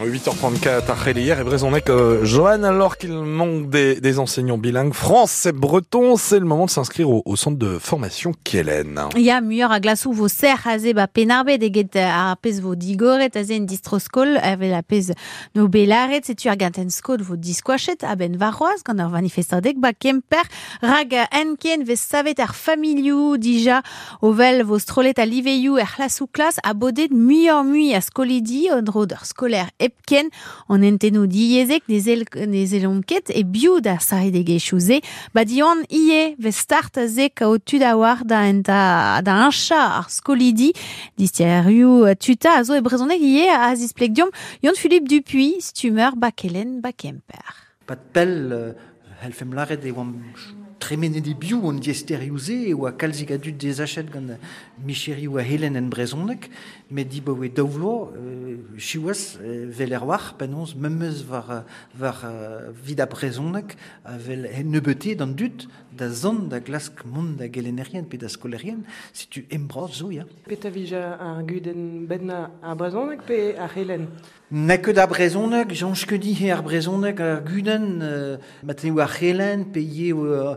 8h34 à hier et Brésonnec euh, Johan alors qu'il manque des, des enseignants bilingues français breton c'est le moment de s'inscrire au, au, centre de formation Kielen. Ja muur a glasou vo ser a ze ba penarbe de get a pez vo digoret a ze en distroskol ave la pez no belaret se tu ar ganten skod vo diskwachet a ben varroaz gant ar manifestadek ba kemper rag enken ve savet ar familiou dija ovel vo strolet a liveiou er clasou klas a bodet muior mui a skolidi on dro d'ar skoler epken on enteno diezek des el des elonket e biou da sare de gechouze ba dion ie ve start ze ka o tud war da enta da un chat ar skolidi. Distiariou tuta a e ie a yon Philippe Dupuis stumeur bakelen bakemper. Pat euh, helfem laret e oam tremenet e biou an diesterioù-se oa kalzik a dud des achet gant Micheri oa Helen en brezonnek, met di baoe daoulo, euh, chiouaz euh, vel er war, penonz memeuz var, var uh, vid a brezonnek, uh, vel nebetet dan dud da zan da glask mont da gelennerien pe da skolerien, setu embraz zo, ya. Pet a vija ar guden bedna a brezonnek pe a Helen Na ket da brezonnek, janch ket di he ar brezonnek ar guden, euh, maten oa Helen pe ye oa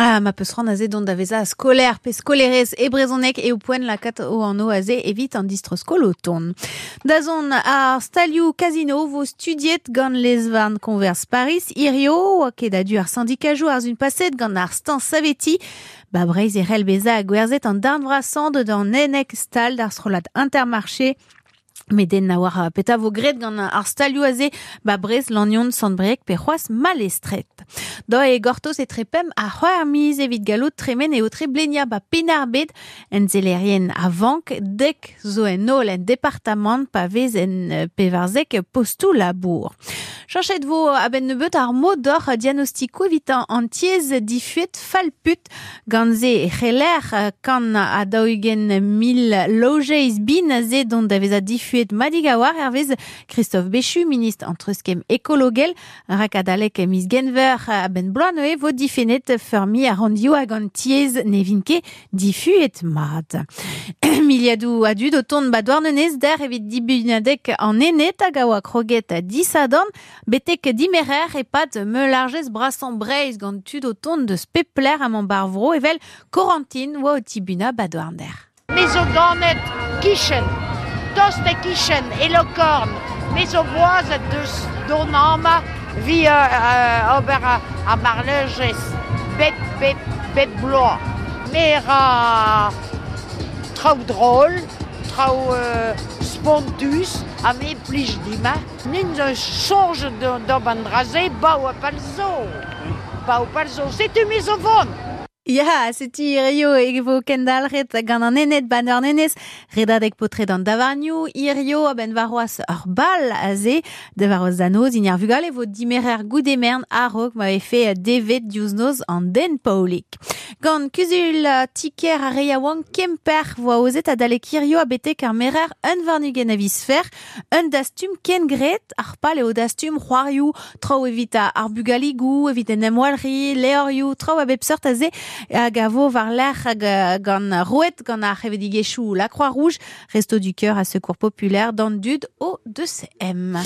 Ah, ma peus ran a ze dont da veza skoler pe skolerez e brezonek e la kat o an o a ze evit an distroskol o ton. Da zon ar stalioù casino vo studiet gant les van convers Paris, irio, oa ket da du ar syndikajou ar zun paset gant ar stan saveti, ba breiz e rel beza a gwerzet an darn vrasand d'an enek stal d'ar intermarché Meden na war a peta vo gret gant ar stalioù a ze ba brez lanyon sandbrek pe c'hoaz malestret. Da e gortos e trepem a c'hoar miz evit galot tremen e o blenia ba penar bet en zelerien a vank dek zo en ol en departament pa vez en euh, pevarzek postou labour. Chanchet vo a ben nebeut ar mod d'or diagnostiko evit an an tiez difuet falput gant ze e c'heller euh, kan a daougen mil lojeiz bin ze dont da vez a difuet madigawar ervez Christophe Béchu, ministre entreskem ekologel, rakadalek mis genver a ben bloan e vo difenet fermi a randio hag an tiez nevinke difuet mat. Miliadou a ton ba douarnenez der evit dibunadek an enet a kroget betek dimerer e pat me largez brasan breiz gant tud o de spepler am an barvro evel Corentin oa o tibuna ba douarn-der. Mais o kichen, tost e kichen e lo korn, mais o boaz deus don ama vi uh, uh, ober a, a marlejez bet, bet, bet bloa. Mer a traoù drôle, traoù uh, spontus, a me plij dima. Nin zo sonj d'ob an draze, ba o palzo. Ba o palzo, setu mis Ya, seti irio e vo kendal ret gant an enet ban ur nenez redadek potre d'an davarniou, irio ben varoaz ur bal a ze, de varoaz danoz, in ar vugal e vo dimerer goudemern a rog ma e fe devet diouznoz an den paulik. Gant kuzul uh, tiker a reia wang kemper vo a ozet a dalek irio a betek ar merer un varnugen fer, un dastum ken gret, ar pal e o dastum c'hoarioù, trao evit a ar bugaligou, evit en emwalri, leorioù, trao a bep seurt a ze, hag a vo var l'er hag gant roet gant ar c'hevedigezhioù la Croix-Rouge, Resto du Cœur à Secours Populaire dans Dud au 2CM.